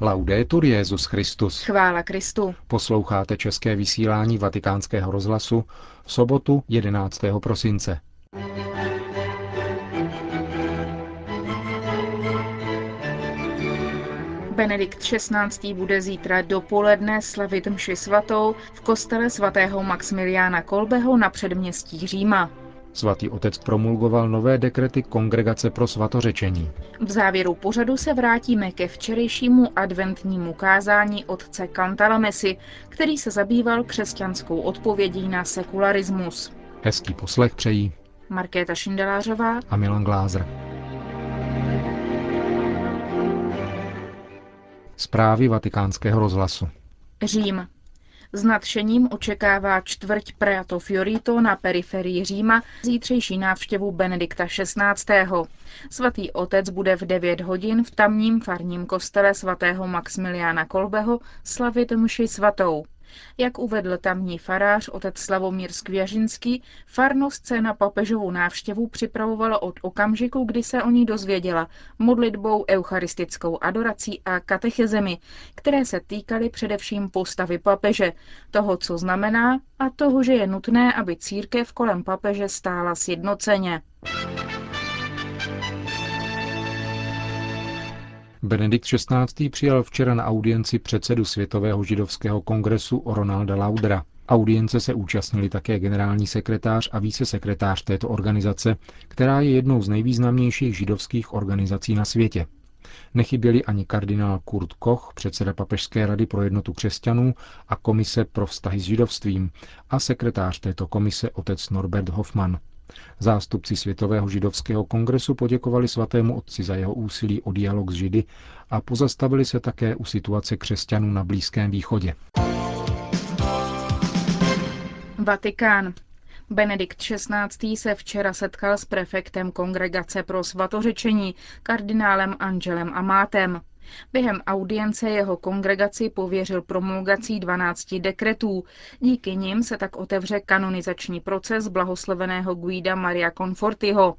Laudetur Jezus Christus. Chvála Kristu. Posloucháte české vysílání Vatikánského rozhlasu v sobotu 11. prosince. Benedikt XVI. bude zítra dopoledne slavit mši svatou v kostele svatého Maximiliána Kolbeho na předměstí Říma. Svatý otec promulgoval nové dekrety Kongregace pro svatořečení. V závěru pořadu se vrátíme ke včerejšímu adventnímu kázání otce Cantalamesi, který se zabýval křesťanskou odpovědí na sekularismus. Hezký poslech přejí Markéta Šindelářová a Milan Glázer. Zprávy vatikánského rozhlasu. Řím. S nadšením očekává čtvrť Preato Fiorito na periferii Říma zítřejší návštěvu Benedikta XVI. Svatý otec bude v 9 hodin v tamním farním kostele svatého Maximiliána Kolbeho slavit mši svatou. Jak uvedl tamní farář otec Slavomír Skvěřinský, farnost se na papežovou návštěvu připravovala od okamžiku, kdy se o ní dozvěděla modlitbou, eucharistickou adorací a katechezemi, které se týkaly především postavy papeže, toho, co znamená a toho, že je nutné, aby církev kolem papeže stála sjednoceně. Benedikt XVI. přijal včera na audienci předsedu Světového židovského kongresu Ronalda Laudra. Audience se účastnili také generální sekretář a vícesekretář této organizace, která je jednou z nejvýznamnějších židovských organizací na světě. Nechyběli ani kardinál Kurt Koch, předseda Papežské rady pro jednotu křesťanů a komise pro vztahy s židovstvím a sekretář této komise otec Norbert Hoffmann. Zástupci Světového židovského kongresu poděkovali svatému otci za jeho úsilí o dialog s židy a pozastavili se také u situace křesťanů na Blízkém východě. Vatikán. Benedikt XVI. se včera setkal s prefektem Kongregace pro svatořečení, kardinálem Angelem Amátem. Během audience jeho kongregaci pověřil promulgací 12 dekretů. Díky nim se tak otevře kanonizační proces blahoslaveného Guida Maria Confortiho,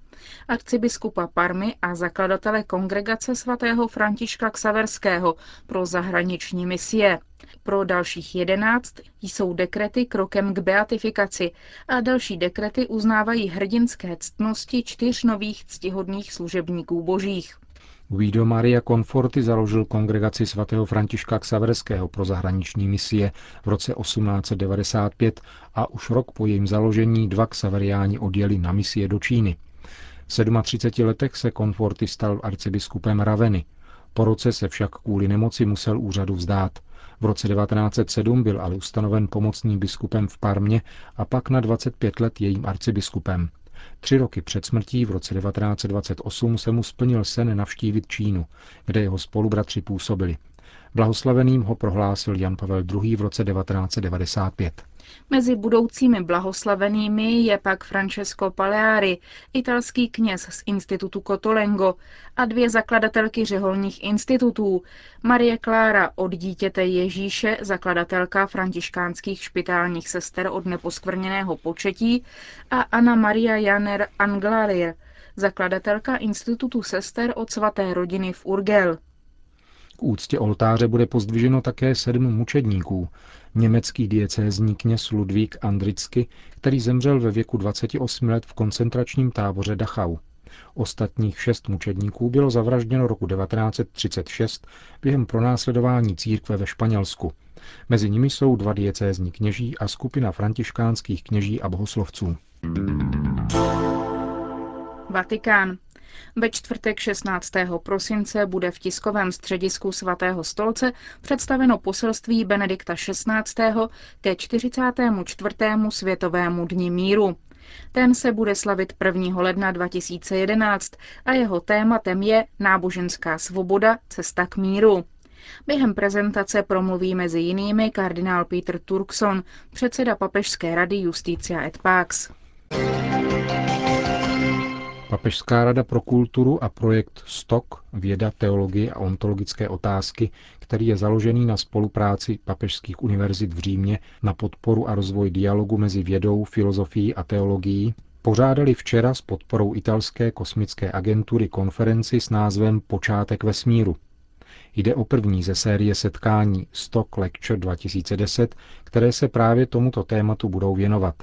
arcibiskupa Parmy a zakladatele kongregace svatého Františka Ksaverského pro zahraniční misie. Pro dalších jedenáct jsou dekrety krokem k beatifikaci a další dekrety uznávají hrdinské ctnosti čtyř nových ctihodných služebníků božích. Guido Maria Conforti založil kongregaci svatého Františka Ksaverského pro zahraniční misie v roce 1895 a už rok po jejím založení dva ksaveriáni odjeli na misie do Číny. V 37 letech se Conforti stal arcibiskupem Raveny. Po roce se však kvůli nemoci musel úřadu vzdát. V roce 1907 byl ale ustanoven pomocným biskupem v Parmě a pak na 25 let jejím arcibiskupem. Tři roky před smrtí v roce 1928 se mu splnil sen navštívit Čínu, kde jeho spolubratři působili. Blahoslaveným ho prohlásil Jan Pavel II. v roce 1995. Mezi budoucími blahoslavenými je pak Francesco Paleari, italský kněz z institutu Cotolengo a dvě zakladatelky řeholních institutů, Marie Clara od dítěte Ježíše, zakladatelka františkánských špitálních sester od neposkvrněného početí a Anna Maria Janer Anglalier, zakladatelka institutu sester od svaté rodiny v Urgel. K úctě oltáře bude pozdviženo také sedm mučedníků. Německý diecézní kněz Ludvík Andricky, který zemřel ve věku 28 let v koncentračním táboře Dachau. Ostatních šest mučedníků bylo zavražděno roku 1936 během pronásledování církve ve Španělsku. Mezi nimi jsou dva diecézní kněží a skupina františkánských kněží a bohoslovců. Vatikán. Ve čtvrtek 16. prosince bude v tiskovém středisku svatého stolce představeno poselství Benedikta XVI. ke 44. světovému dni míru. Ten se bude slavit 1. ledna 2011 a jeho tématem je náboženská svoboda, cesta k míru. Během prezentace promluví mezi jinými kardinál Peter Turkson, předseda Papežské rady Justícia et Pax. Papežská rada pro kulturu a projekt STOK, věda, teologie a ontologické otázky, který je založený na spolupráci papežských univerzit v Římě na podporu a rozvoj dialogu mezi vědou, filozofií a teologií, pořádali včera s podporou italské kosmické agentury konferenci s názvem Počátek vesmíru. Jde o první ze série setkání Stock Lecture 2010, které se právě tomuto tématu budou věnovat.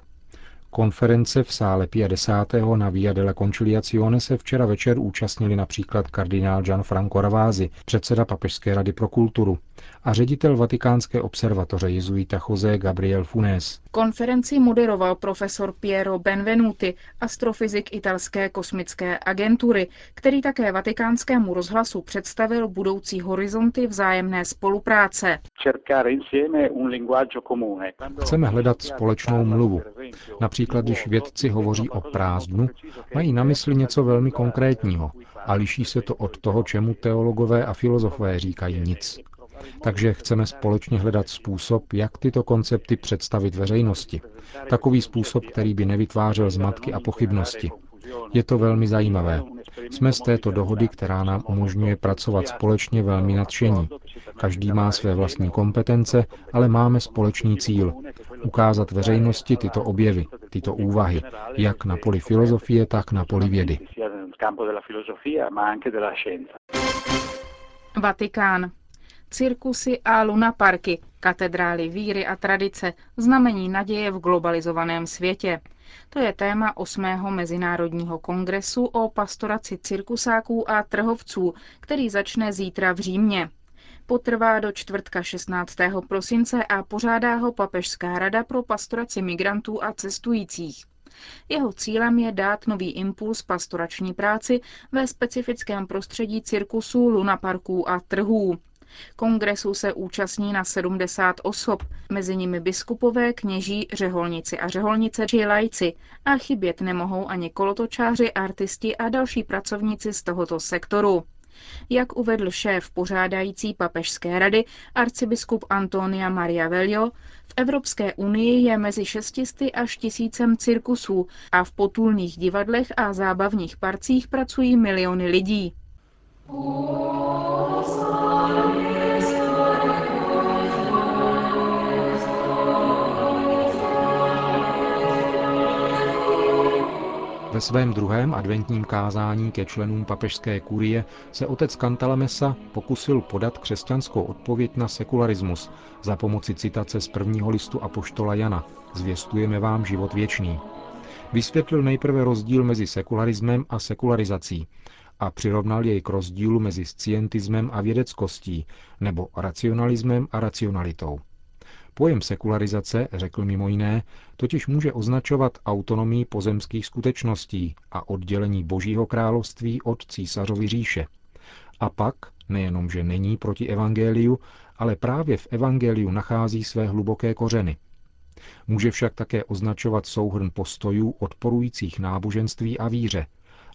Konference v sále 50. na Via della Conciliazione se včera večer účastnili například kardinál Gianfranco Ravázi, předseda Papežské rady pro kulturu, a ředitel Vatikánské observatoře jezuita José Gabriel Funes. Konferenci moderoval profesor Piero Benvenuti, astrofyzik italské kosmické agentury, který také vatikánskému rozhlasu představil budoucí horizonty vzájemné spolupráce. Chceme hledat společnou mluvu. Například, když vědci hovoří o prázdnu, mají na mysli něco velmi konkrétního a liší se to od toho, čemu teologové a filozofové říkají nic. Takže chceme společně hledat způsob, jak tyto koncepty představit veřejnosti. Takový způsob, který by nevytvářel zmatky a pochybnosti. Je to velmi zajímavé. Jsme z této dohody, která nám umožňuje pracovat společně velmi nadšení. Každý má své vlastní kompetence, ale máme společný cíl. Ukázat veřejnosti tyto objevy, tyto úvahy, jak na poli filozofie, tak na poli vědy. Vatikán. Cirkusy a lunaparky, katedrály víry a tradice, znamení naděje v globalizovaném světě. To je téma 8. Mezinárodního kongresu o pastoraci cirkusáků a trhovců, který začne zítra v Římě. Potrvá do čtvrtka 16. prosince a pořádá ho Papežská rada pro pastoraci migrantů a cestujících. Jeho cílem je dát nový impuls pastorační práci ve specifickém prostředí cirkusů, lunaparků a trhů. Kongresu se účastní na 70 osob, mezi nimi biskupové, kněží, řeholnici a řeholnice či lajci a chybět nemohou ani kolotočáři, artisti a další pracovníci z tohoto sektoru. Jak uvedl šéf pořádající papežské rady arcibiskup Antonia Maria Velio, v Evropské unii je mezi 600 až tisícem cirkusů a v potulných divadlech a zábavních parcích pracují miliony lidí. Ve svém druhém adventním kázání ke členům papežské kurie se otec Cantalamessa pokusil podat křesťanskou odpověď na sekularismus za pomoci citace z prvního listu Apoštola Jana Zvěstujeme vám život věčný. Vysvětlil nejprve rozdíl mezi sekularismem a sekularizací a přirovnal jej k rozdílu mezi scientismem a vědeckostí nebo racionalismem a racionalitou. Pojem sekularizace, řekl mimo jiné, totiž může označovat autonomii pozemských skutečností a oddělení Božího království od císařovy říše. A pak, nejenom, že není proti evangeliu, ale právě v evangeliu nachází své hluboké kořeny. Může však také označovat souhrn postojů odporujících náboženství a víře.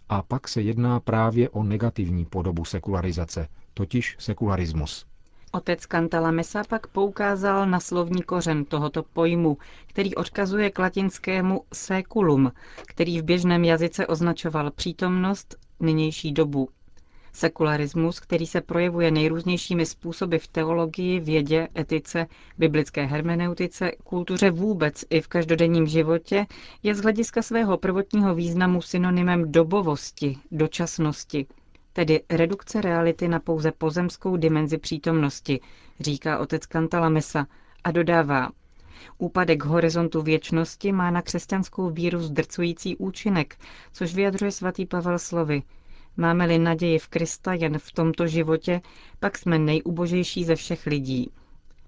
A pak se jedná právě o negativní podobu sekularizace, totiž sekularismus. Otec Cantalamessa pak poukázal na slovní kořen tohoto pojmu, který odkazuje k latinskému seculum, který v běžném jazyce označoval přítomnost, nynější dobu. Sekularismus, který se projevuje nejrůznějšími způsoby v teologii, vědě, etice, biblické hermeneutice, kultuře vůbec i v každodenním životě, je z hlediska svého prvotního významu synonymem dobovosti, dočasnosti, tedy redukce reality na pouze pozemskou dimenzi přítomnosti, říká otec Kantalamesa a dodává, Úpadek horizontu věčnosti má na křesťanskou víru zdrcující účinek, což vyjadřuje svatý Pavel slovy. Máme-li naději v Krista jen v tomto životě, pak jsme nejubožejší ze všech lidí.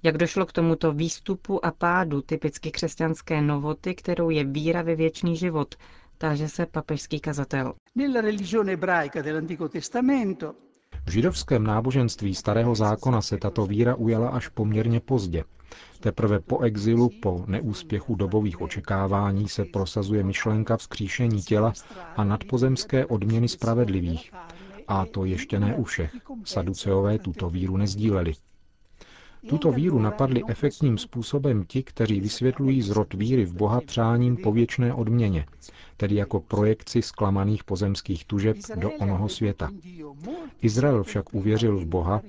Jak došlo k tomuto výstupu a pádu typicky křesťanské novoty, kterou je víra ve věčný život, táže se papežský kazatel. V židovském náboženství starého zákona se tato víra ujala až poměrně pozdě. Teprve po exilu, po neúspěchu dobových očekávání se prosazuje myšlenka vzkříšení těla a nadpozemské odměny spravedlivých. A to ještě ne u všech. Saduceové tuto víru nezdíleli. Tuto víru napadli efektním způsobem ti, kteří vysvětlují zrod víry v Boha přáním po věčné odměně, tedy jako projekci zklamaných pozemských tužeb do onoho světa. Izrael však uvěřil v Boha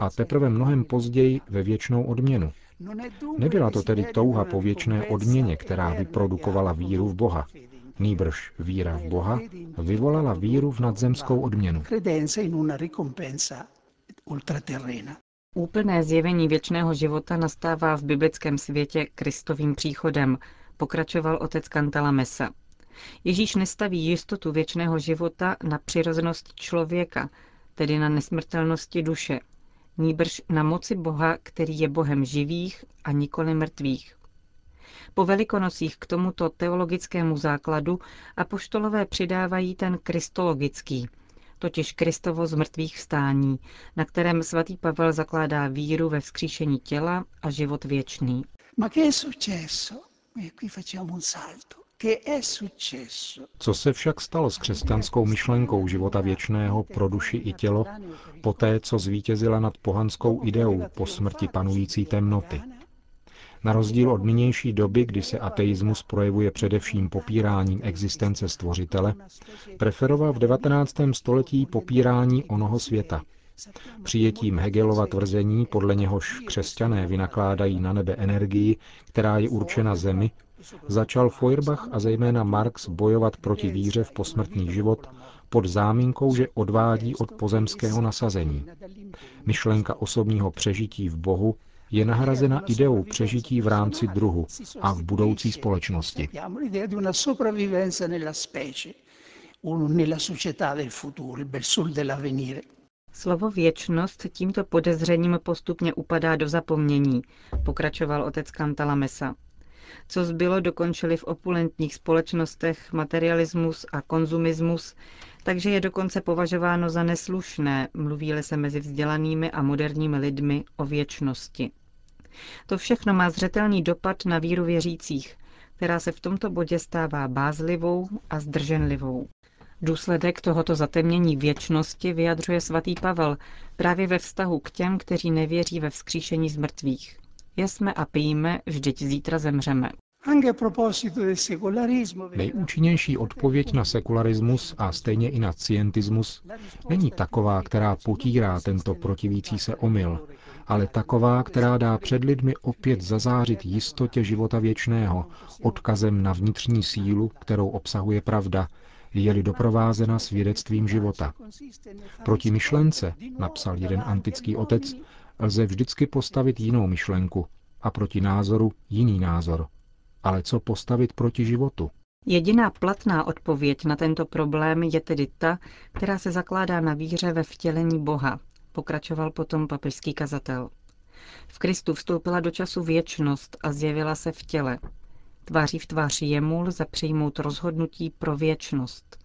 a teprve mnohem později ve věčnou odměnu. Nebyla to tedy touha po věčné odměně, která vyprodukovala víru v Boha. Nýbrž víra v Boha vyvolala víru v nadzemskou odměnu. Úplné zjevení věčného života nastává v biblickém světě Kristovým příchodem, pokračoval otec Kantala Mesa. Ježíš nestaví jistotu věčného života na přirozenost člověka, tedy na nesmrtelnosti duše, níbrž na moci Boha, který je Bohem živých a nikoli mrtvých. Po velikonocích k tomuto teologickému základu apoštolové přidávají ten kristologický, totiž Kristovo z mrtvých vstání, na kterém svatý Pavel zakládá víru ve vzkříšení těla a život věčný. Ma che è successo? E qui facciamo un salto. Co se však stalo s křesťanskou myšlenkou života věčného pro duši i tělo, poté co zvítězila nad pohanskou ideou po smrti panující temnoty? Na rozdíl od nynější doby, kdy se ateismus projevuje především popíráním existence stvořitele, preferoval v 19. století popírání onoho světa. Přijetím Hegelova tvrzení, podle něhož křesťané vynakládají na nebe energii, která je určena zemi, začal Feuerbach a zejména Marx bojovat proti víře v posmrtný život pod záminkou, že odvádí od pozemského nasazení. Myšlenka osobního přežití v Bohu je nahrazena ideou přežití v rámci druhu a v budoucí společnosti. Slovo věčnost tímto podezřením postupně upadá do zapomnění, pokračoval otec Kantala Mesa. Co zbylo, dokončili v opulentních společnostech materialismus a konzumismus, takže je dokonce považováno za neslušné, mluví se mezi vzdělanými a moderními lidmi o věčnosti. To všechno má zřetelný dopad na víru věřících, která se v tomto bodě stává bázlivou a zdrženlivou. Důsledek tohoto zatemnění věčnosti vyjadřuje svatý Pavel právě ve vztahu k těm, kteří nevěří ve vzkříšení z mrtvých. Jesme a pijme, vždyť zítra zemřeme. Nejúčinnější odpověď na sekularismus a stejně i na scientismus není taková, která potírá tento protivící se omyl, ale taková, která dá před lidmi opět zazářit jistotě života věčného, odkazem na vnitřní sílu, kterou obsahuje pravda, je-li doprovázena svědectvím života. Proti myšlence, napsal jeden antický otec, lze vždycky postavit jinou myšlenku a proti názoru jiný názor. Ale co postavit proti životu? Jediná platná odpověď na tento problém je tedy ta, která se zakládá na víře ve vtělení Boha, pokračoval potom papežský kazatel. V Kristu vstoupila do času věčnost a zjevila se v těle. Tváří v tvář jemu lze přijmout rozhodnutí pro věčnost.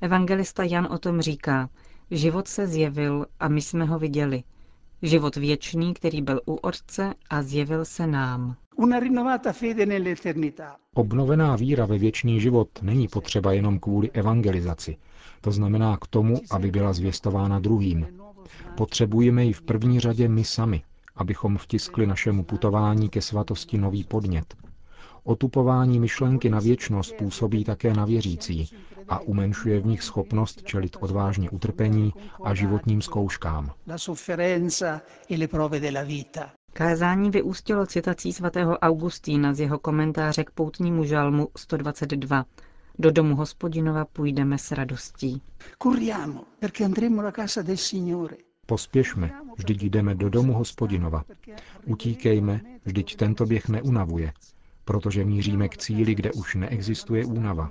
Evangelista Jan o tom říká, život se zjevil a my jsme ho viděli. Život věčný, který byl u Otce a zjevil se nám. Obnovená víra ve věčný život není potřeba jenom kvůli evangelizaci. To znamená k tomu, aby byla zvěstována druhým. Potřebujeme ji v první řadě my sami, abychom vtiskli našemu putování ke svatosti nový podnět. Otupování myšlenky na věčnost působí také na věřící a umenšuje v nich schopnost čelit odvážně utrpení a životním zkouškám. Kázání vyústilo citací svatého Augustína z jeho komentáře k poutnímu žalmu 122. Do domu hospodinova půjdeme s radostí. Pospěšme, vždyť jdeme do domu hospodinova. Utíkejme, vždyť tento běh neunavuje, protože míříme k cíli, kde už neexistuje únava.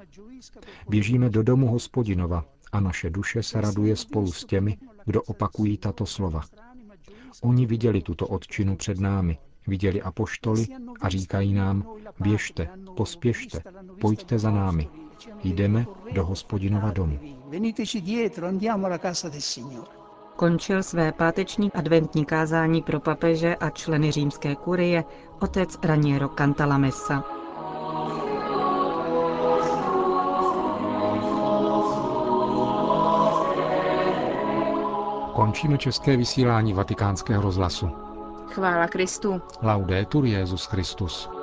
Běžíme do domu hospodinova a naše duše se raduje spolu s těmi, kdo opakují tato slova. Oni viděli tuto odčinu před námi, viděli apoštoly a říkají nám, běžte, pospěšte, pojďte za námi, jdeme do hospodinova domu. Končil své páteční adventní kázání pro papeže a členy římské kurie otec Raniero Cantalamessa. Končíme české vysílání vatikánského rozhlasu. Chvála Kristu. Laudetur Jezus Christus.